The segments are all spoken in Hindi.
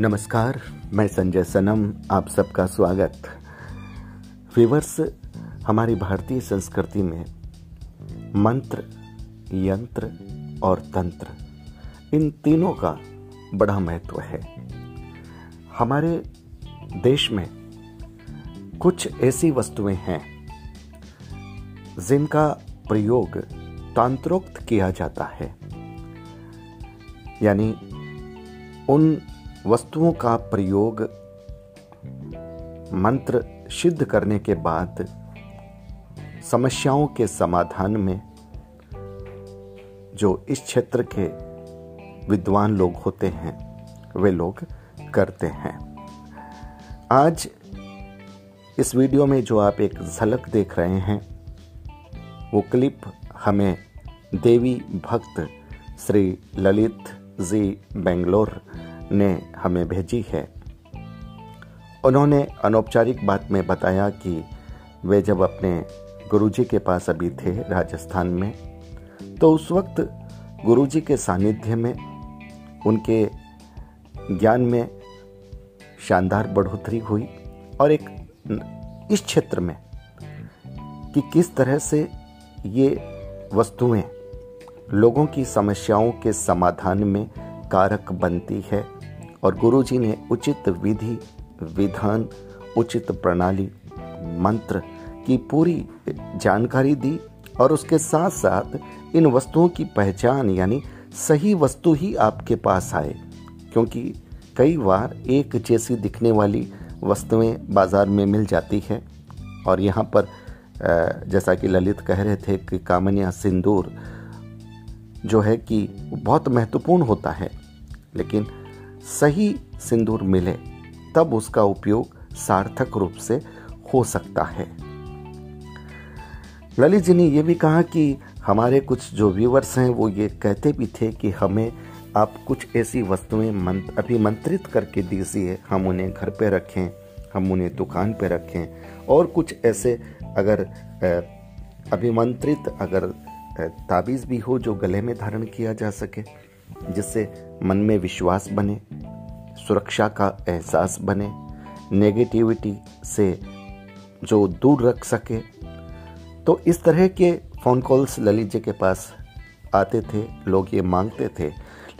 नमस्कार, मैं संजय सनम, आप सबका स्वागत। विवर्स हमारी भारतीय संस्कृति में मंत्र, यंत्र और तंत्र, इन तीनों का बड़ा महत्व है। हमारे देश में कुछ ऐसी वस्तुएँ हैं, जिनका प्रयोग तांत्रोक्त किया जाता है। यानी उन वस्तुओं का प्रयोग मंत्र सिद्ध करने के बाद समस्याओं के समाधान में जो इस क्षेत्र के विद्वान लोग होते हैं, वे लोग करते हैं। आज इस वीडियो में जो आप एक झलक देख रहे हैं, वो क्लिप हमें देवी भक्त श्री ललित जी बेंगलोर ने हमें भेजी है। उन्होंने अनौपचारिक बात में बताया कि वे जब अपने गुरुजी के पास अभी थे राजस्थान में तो उस वक्त गुरुजी के सानिध्य में उनके ज्ञान में शानदार बढ़ोतरी हुई और एक इस क्षेत्र में कि किस तरह से ये वस्तुएँ लोगों की समस्याओं के समाधान में कारक बनती है और गुरुजी ने उचित विधि, विधान, उचित प्रणाली, मंत्र की पूरी जानकारी दी और उसके साथ साथ इन वस्तुओं की पहचान यानी सही वस्तु ही आपके पास आए। क्योंकि कई बार एक जैसी दिखने वाली वस्तुएँ बाज़ार में मिल जाती है और यहाँ पर जैसा कि ललित कह रहे थे कि कामन्या सिंदूर जो है कि बहुत महत्वपूर्ण होता है। लेकिन सही सिंदूर मिले तब उसका उपयोग सार्थक रूप से हो सकता है। ललित जी ने यह भी कहा कि हमारे कुछ जो व्यूवर्स हैं वो ये कहते भी थे कि हमें आप कुछ ऐसी वस्तुएँ मंत, अभिमंत्रित करके दीजिए हम उन्हें घर पे रखें हम उन्हें दुकान पे रखें। और कुछ ऐसे अगर अभिमंत्रित अगर ताबीज़ भी हो जो गले में धारण किया जा सके। जिससे मन में विश्वास बने, सुरक्षा का एहसास बने नेगेटिविटी से जो दूर रख सके। तो इस तरह के फ़ोन कॉल्स ललित जी के पास आते थे, लोग ये मांगते थे।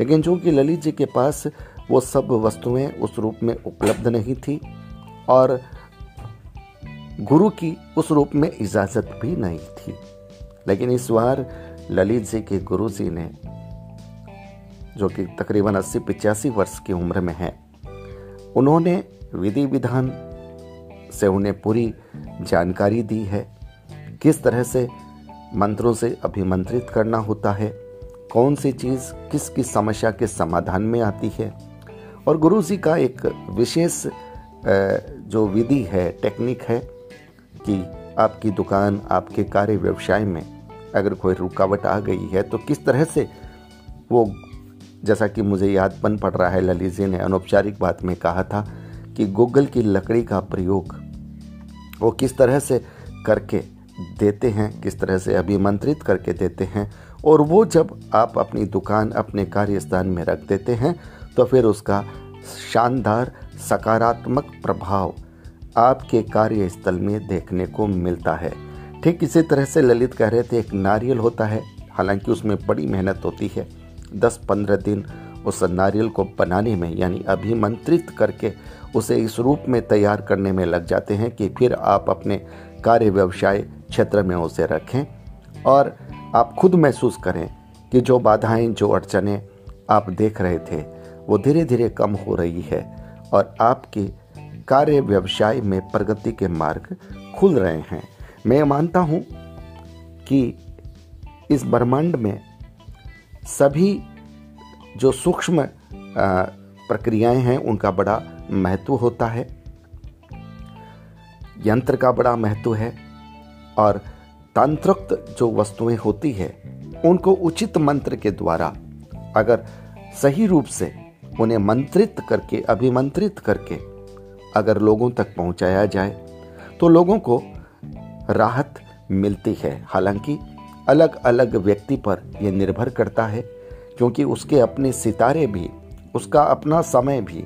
लेकिन जो कि ललित जी के पास वो सब वस्तुएँ उस रूप में उपलब्ध नहीं थी और गुरु की उस रूप में इजाज़त भी नहीं थी। लेकिन इस बार ललित जी के गुरु जी ने जो कि तकरीबन अस्सी पिचासी वर्ष की उम्र में है। उन्होंने विधि विधान से उन्हें पूरी जानकारी दी है। किस तरह से मंत्रों से अभिमंत्रित करना होता है? कौन सी चीज़ किस किस समस्या के समाधान में आती है? और गुरु जी का एक विशेष जो विधि है, टेक्निक है कि आपकी दुकान, आपके कार्य व्यवसाय में अगर कोई रुकावट आ गई है तो किस तरह से वो जैसा कि मुझे याद बन पड़ रहा है, ललित जी ने अनौपचारिक बात में कहा था कि गूगल की लकड़ी का प्रयोग वो किस तरह से करके देते हैं, किस तरह से अभिमंत्रित करके देते हैं, और वो जब आप अपनी दुकान अपने कार्यस्थान में रख देते हैं तो फिर उसका शानदार, सकारात्मक प्रभाव आपके कार्यस्थल में देखने को मिलता है। ठीक इसी तरह से ललित कह रहे थे, एक नारियल होता है, हालाँकि उसमें बड़ी मेहनत होती है। दस पंद्रह दिन उस नारियल को बनाने में, यानी अभिमंत्रित करके उसे इस रूप में तैयार करने में लग जाते हैं कि फिर आप अपने कार्य व्यवसाय क्षेत्र में उसे रखें और आप खुद महसूस करें कि जो बाधाएँ, जो अड़चने आप देख रहे थे, वो धीरे धीरे कम हो रही है और आपके कार्य व्यवसाय में प्रगति के मार्ग खुल रहे हैं। मैं मानता हूँ कि इस ब्रह्मांड में सभी जो सूक्ष्म प्रक्रियाएँ हैं, उनका बड़ा महत्व होता है। यंत्र का बड़ा महत्व है और तंत्रोक्त जो वस्तुएँ होती है, उनको उचित मंत्र के द्वारा अगर सही रूप से उन्हें मंत्रित करके, अभिमंत्रित करके अगर लोगों तक पहुँचाया जाए तो लोगों को राहत मिलती है। हालाँकि अलग अलग व्यक्ति पर यह निर्भर करता है, क्योंकि उसके अपने सितारे भी, उसका अपना समय भी,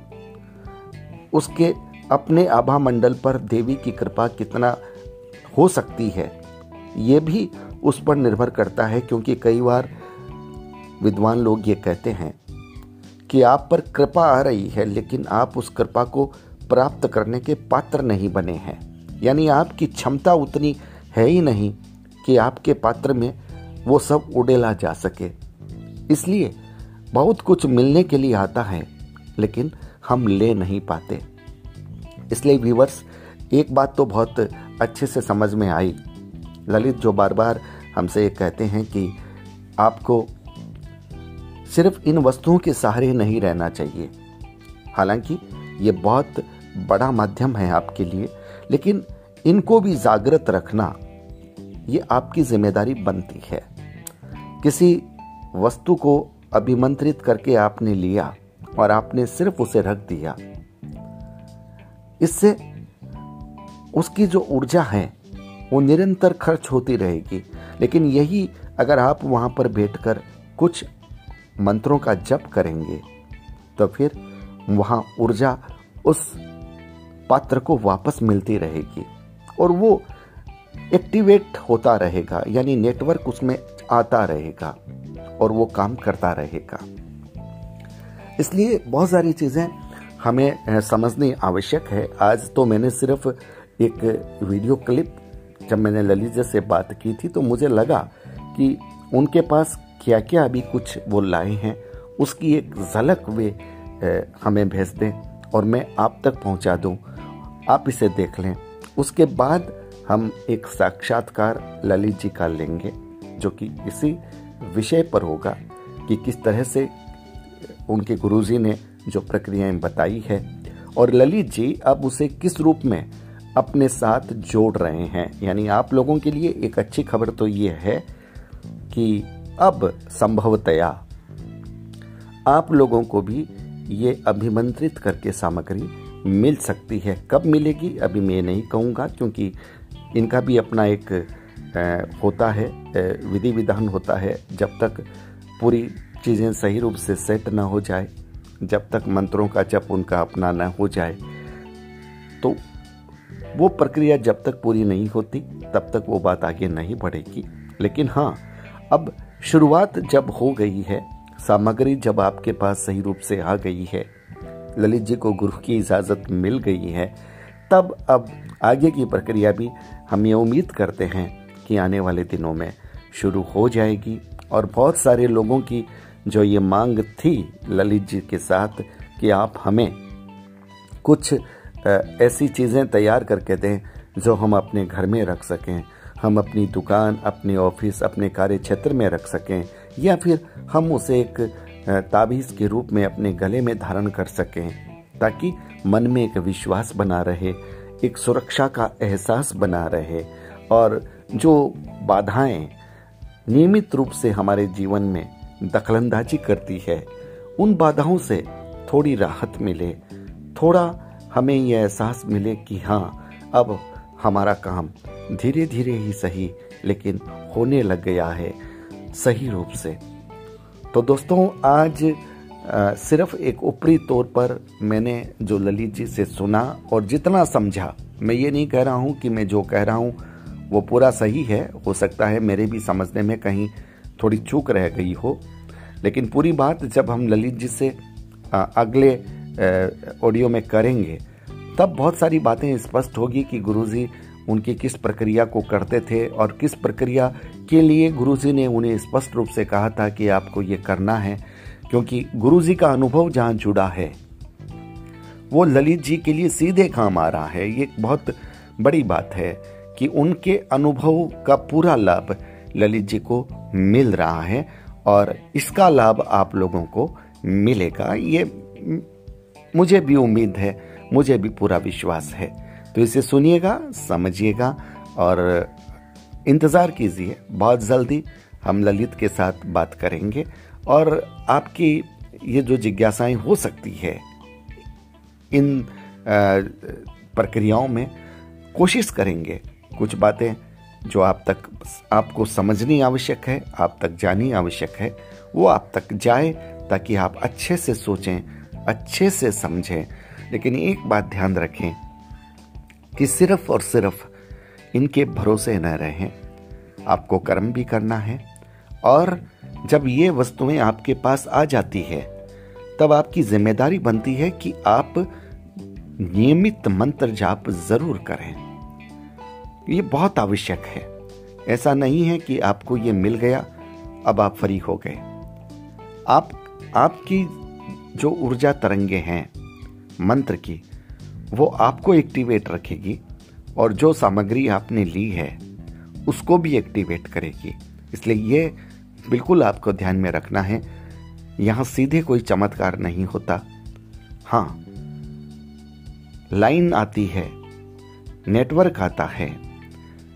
उसके अपने आभा मंडल पर देवी की कृपा कितना हो सकती है, ये भी उस पर निर्भर करता है, क्योंकि कई बार विद्वान लोग ये कहते हैं कि आप पर कृपा आ रही है, लेकिन आप उस कृपा को प्राप्त करने के पात्र नहीं बने हैं। यानी आपकी क्षमता उतनी है ही नहीं कि आपके पात्र में वो सब उड़ेला जा सके। इसलिए बहुत कुछ मिलने के लिए आता है, लेकिन हम ले नहीं पाते। इसलिए व्यूवर्स एक बात तो बहुत अच्छे से समझ में आई। ललित जो बार बार हमसे ये कहते हैं कि आपको सिर्फ़ इन वस्तुओं के सहारे नहीं रहना चाहिए। हालाँकि ये बहुत बड़ा माध्यम है आपके लिए, लेकिन इनको भी जागृत रखना ये आपकी ज़िम्मेदारी बनती है। किसी वस्तु को अभिमंत्रित करके आपने लिया और आपने सिर्फ़ उसे रख दिया, इससे उसकी जो ऊर्जा है, वो निरंतर खर्च होती रहेगी। लेकिन यही अगर आप वहाँ पर बैठकर कुछ मंत्रों का जप करेंगे तो फिर वहाँ ऊर्जा उस पात्र को वापस मिलती रहेगी। और वो एक्टिवेट होता रहेगा, यानी नेटवर्क उसमें आता रहेगा और वो काम करता रहेगा। इसलिए बहुत सारी चीज़ें हमें समझनी आवश्यक है। आज तो मैंने सिर्फ़ एक वीडियो क्लिप, जब मैंने ललित जी से बात की थी तो मुझे लगा कि उनके पास क्या क्या अभी कुछ वो लाए हैं। उसकी एक झलक वे हमें भेज दें और मैं आप तक पहुँचा दूँ। आप इसे देख लें। उसके बाद हम एक साक्षात्कार ललित जी का लेंगे, जो कि इसी विषय पर होगा कि किस तरह से उनके गुरुजी ने जो प्रक्रियाएँ बताई है। और ललित जी अब उसे किस रूप में अपने साथ जोड़ रहे हैं? यानी आप लोगों के लिए एक अच्छी खबर तो ये है कि अब संभवतया आप लोगों को भी ये अभिमंत्रित करके सामग्री मिल सकती है। कब मिलेगी अभी मैं नहीं कहूँगा, क्योंकि इनका भी अपना एक होता है विधि विधान होता है, जब तक पूरी चीज़ें सही रूप से सेट ना हो जाए, जब तक मंत्रों का जप उनका अपना न हो जाए तो वो प्रक्रिया जब तक पूरी नहीं होती, तब तक वो बात आगे नहीं बढ़ेगी। लेकिन हाँ अब शुरुआत जब हो गई है, सामग्री जब आपके पास सही रूप से आ गई है, ललित जी को गुरु की इजाज़त मिल गई है, तब अब आगे की प्रक्रिया भी हम ये उम्मीद करते हैं कि आने वाले दिनों में शुरू हो जाएगी। और बहुत सारे लोगों की जो ये मांग थी ललित जी के साथ कि आप हमें कुछ ऐसी चीज़ें तैयार करके दें जो हम अपने घर में रख सकें, हम अपनी दुकान, अपने ऑफ़िस, अपने कार्य क्षेत्र में रख सकें, या फिर हम उसे एक ताबीज़ के रूप में अपने गले में धारण कर सकें, ताकि मन में एक विश्वास बना रहे एक सुरक्षा का एहसास बना रहे और जो बाधाएँ नियमित रूप से हमारे जीवन में दखलंदाजी करती है, उन बाधाओं से थोड़ी राहत मिले। थोड़ा हमें यह एहसास मिले कि हाँ अब हमारा काम धीरे धीरे ही सही, लेकिन होने लग गया है सही रूप से। तो दोस्तों, आज सिर्फ़ एक ऊपरी तौर पर मैंने जो ललित जी से सुना और जितना समझा, मैं ये नहीं कह रहा हूँ कि मैं जो कह रहा हूँ वो पूरा सही है। हो सकता है मेरे भी समझने में कहीं थोड़ी चूक रह गई हो। लेकिन पूरी बात जब हम ललित जी से अगले ऑडियो में करेंगे, तब बहुत सारी बातें स्पष्ट होगी कि गुरुजी उनकी किस प्रक्रिया को करते थे और किस प्रक्रिया के लिए गुरुजी ने उन्हें स्पष्ट रूप से कहा था कि आपको ये करना है। क्योंकि गुरु जी का अनुभव जहाँ जुड़ा है। वो ललित जी के लिए सीधे काम आ रहा है। ये बहुत बड़ी बात है कि उनके अनुभव का पूरा लाभ ललित जी को मिल रहा है और इसका लाभ आप लोगों को मिलेगा। ये मुझे भी उम्मीद है, मुझे भी पूरा विश्वास है। तो इसे सुनिएगा, समझिएगा और इंतज़ार कीजिए। बहुत जल्दी हम ललित के साथ बात करेंगे। और आपकी ये जो जिज्ञासाएँ हो सकती है, इन प्रक्रियाओं में कोशिश करेंगे कुछ बातें जो आप तक, आपको समझनी आवश्यक है, आप तक जानी आवश्यक है, वो आप तक जाए ताकि आप अच्छे से सोचें, अच्छे से समझें। लेकिन एक बात ध्यान रखें कि सिर्फ़ और सिर्फ़ इनके भरोसे न रहें। आपको कर्म भी करना है और जब ये वस्तुएँ आपके पास आ जाती है, तब आपकी ज़िम्मेदारी बनती है कि आप नियमित मंत्र जाप ज़रूर करें। ये बहुत आवश्यक है। ऐसा नहीं है कि आपको ये मिल गया, अब आप फ्री हो गए। आप, आपकी जो ऊर्जा तरंगे हैं, मंत्र की, वो आपको एक्टिवेट रखेगी और जो सामग्री आपने ली है, उसको भी एक्टिवेट करेगी। इसलिए ये बिल्कुल आपको ध्यान में रखना है। यहाँ सीधे कोई चमत्कार नहीं होता। हाँ। लाइन आती है, नेटवर्क आता है,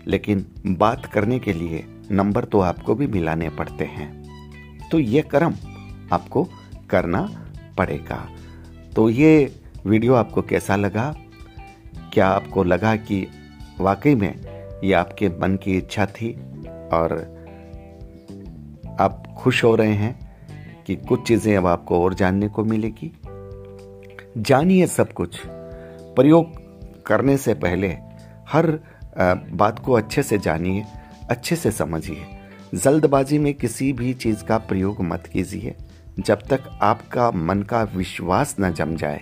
लेकिन बात करने के लिए नंबर तो आपको भी मिलाने पड़ते हैं। तो ये कर्म आपको करना पड़ेगा। तो ये वीडियो आपको कैसा लगा? क्या आपको लगा कि वाकई में ये आपके मन की इच्छा थी? और आप खुश हो रहे हैं कि कुछ चीज़ें अब आपको और जानने को मिलेगी। जानिए सब कुछ। प्रयोग करने से पहले हर बात को अच्छे से जानिए, अच्छे से समझिए। जल्दबाजी में किसी भी चीज़ का प्रयोग मत कीजिए। जब तक आपका मन का विश्वास न जम जाए।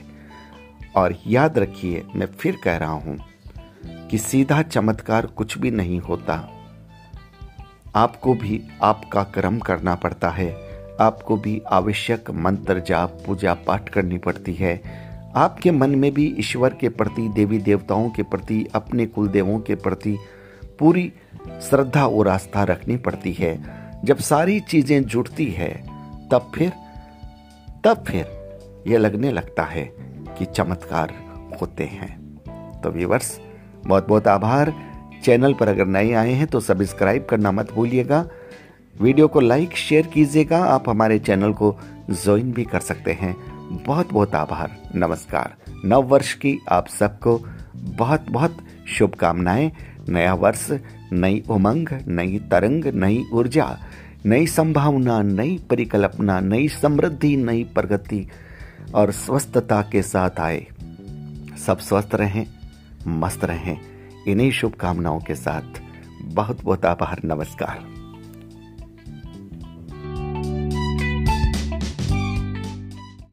और याद रखिए, मैं फिर कह रहा हूँ कि सीधा चमत्कार कुछ भी नहीं होता। आपको भी आपका कर्म करना पड़ता है। आपको भी आवश्यक मंत्र जाप, पूजा पाठ करनी पड़ती है। आपके मन में भी ईश्वर के प्रति, देवी देवताओं के प्रति, अपने कुल देवों के प्रति पूरी श्रद्धा और आस्था रखनी पड़ती है। जब सारी चीज़ें जुड़ती है, तब फिर तब फिर यह लगने लगता है कि चमत्कार होते हैं। तो व्यूवर्स बहुत बहुत आभार। चैनल पर अगर नए आए हैं तो सब्सक्राइब करना मत भूलिएगा। वीडियो को लाइक, शेयर कीजिएगा। आप हमारे चैनल को ज्वाइन भी कर सकते हैं। बहुत बहुत आभार। नमस्कार। नव वर्ष की आप सबको बहुत बहुत शुभकामनाएँ। नया वर्ष, नई उमंग, नई तरंग, नई ऊर्जा, नई संभावना, नई परिकल्पना, नई समृद्धि, नई प्रगति और स्वस्थता के साथ आए। सब स्वस्थ रहें, मस्त रहें। इन्हीं शुभकामनाओं के साथ बहुत बहुत आभार नमस्कार।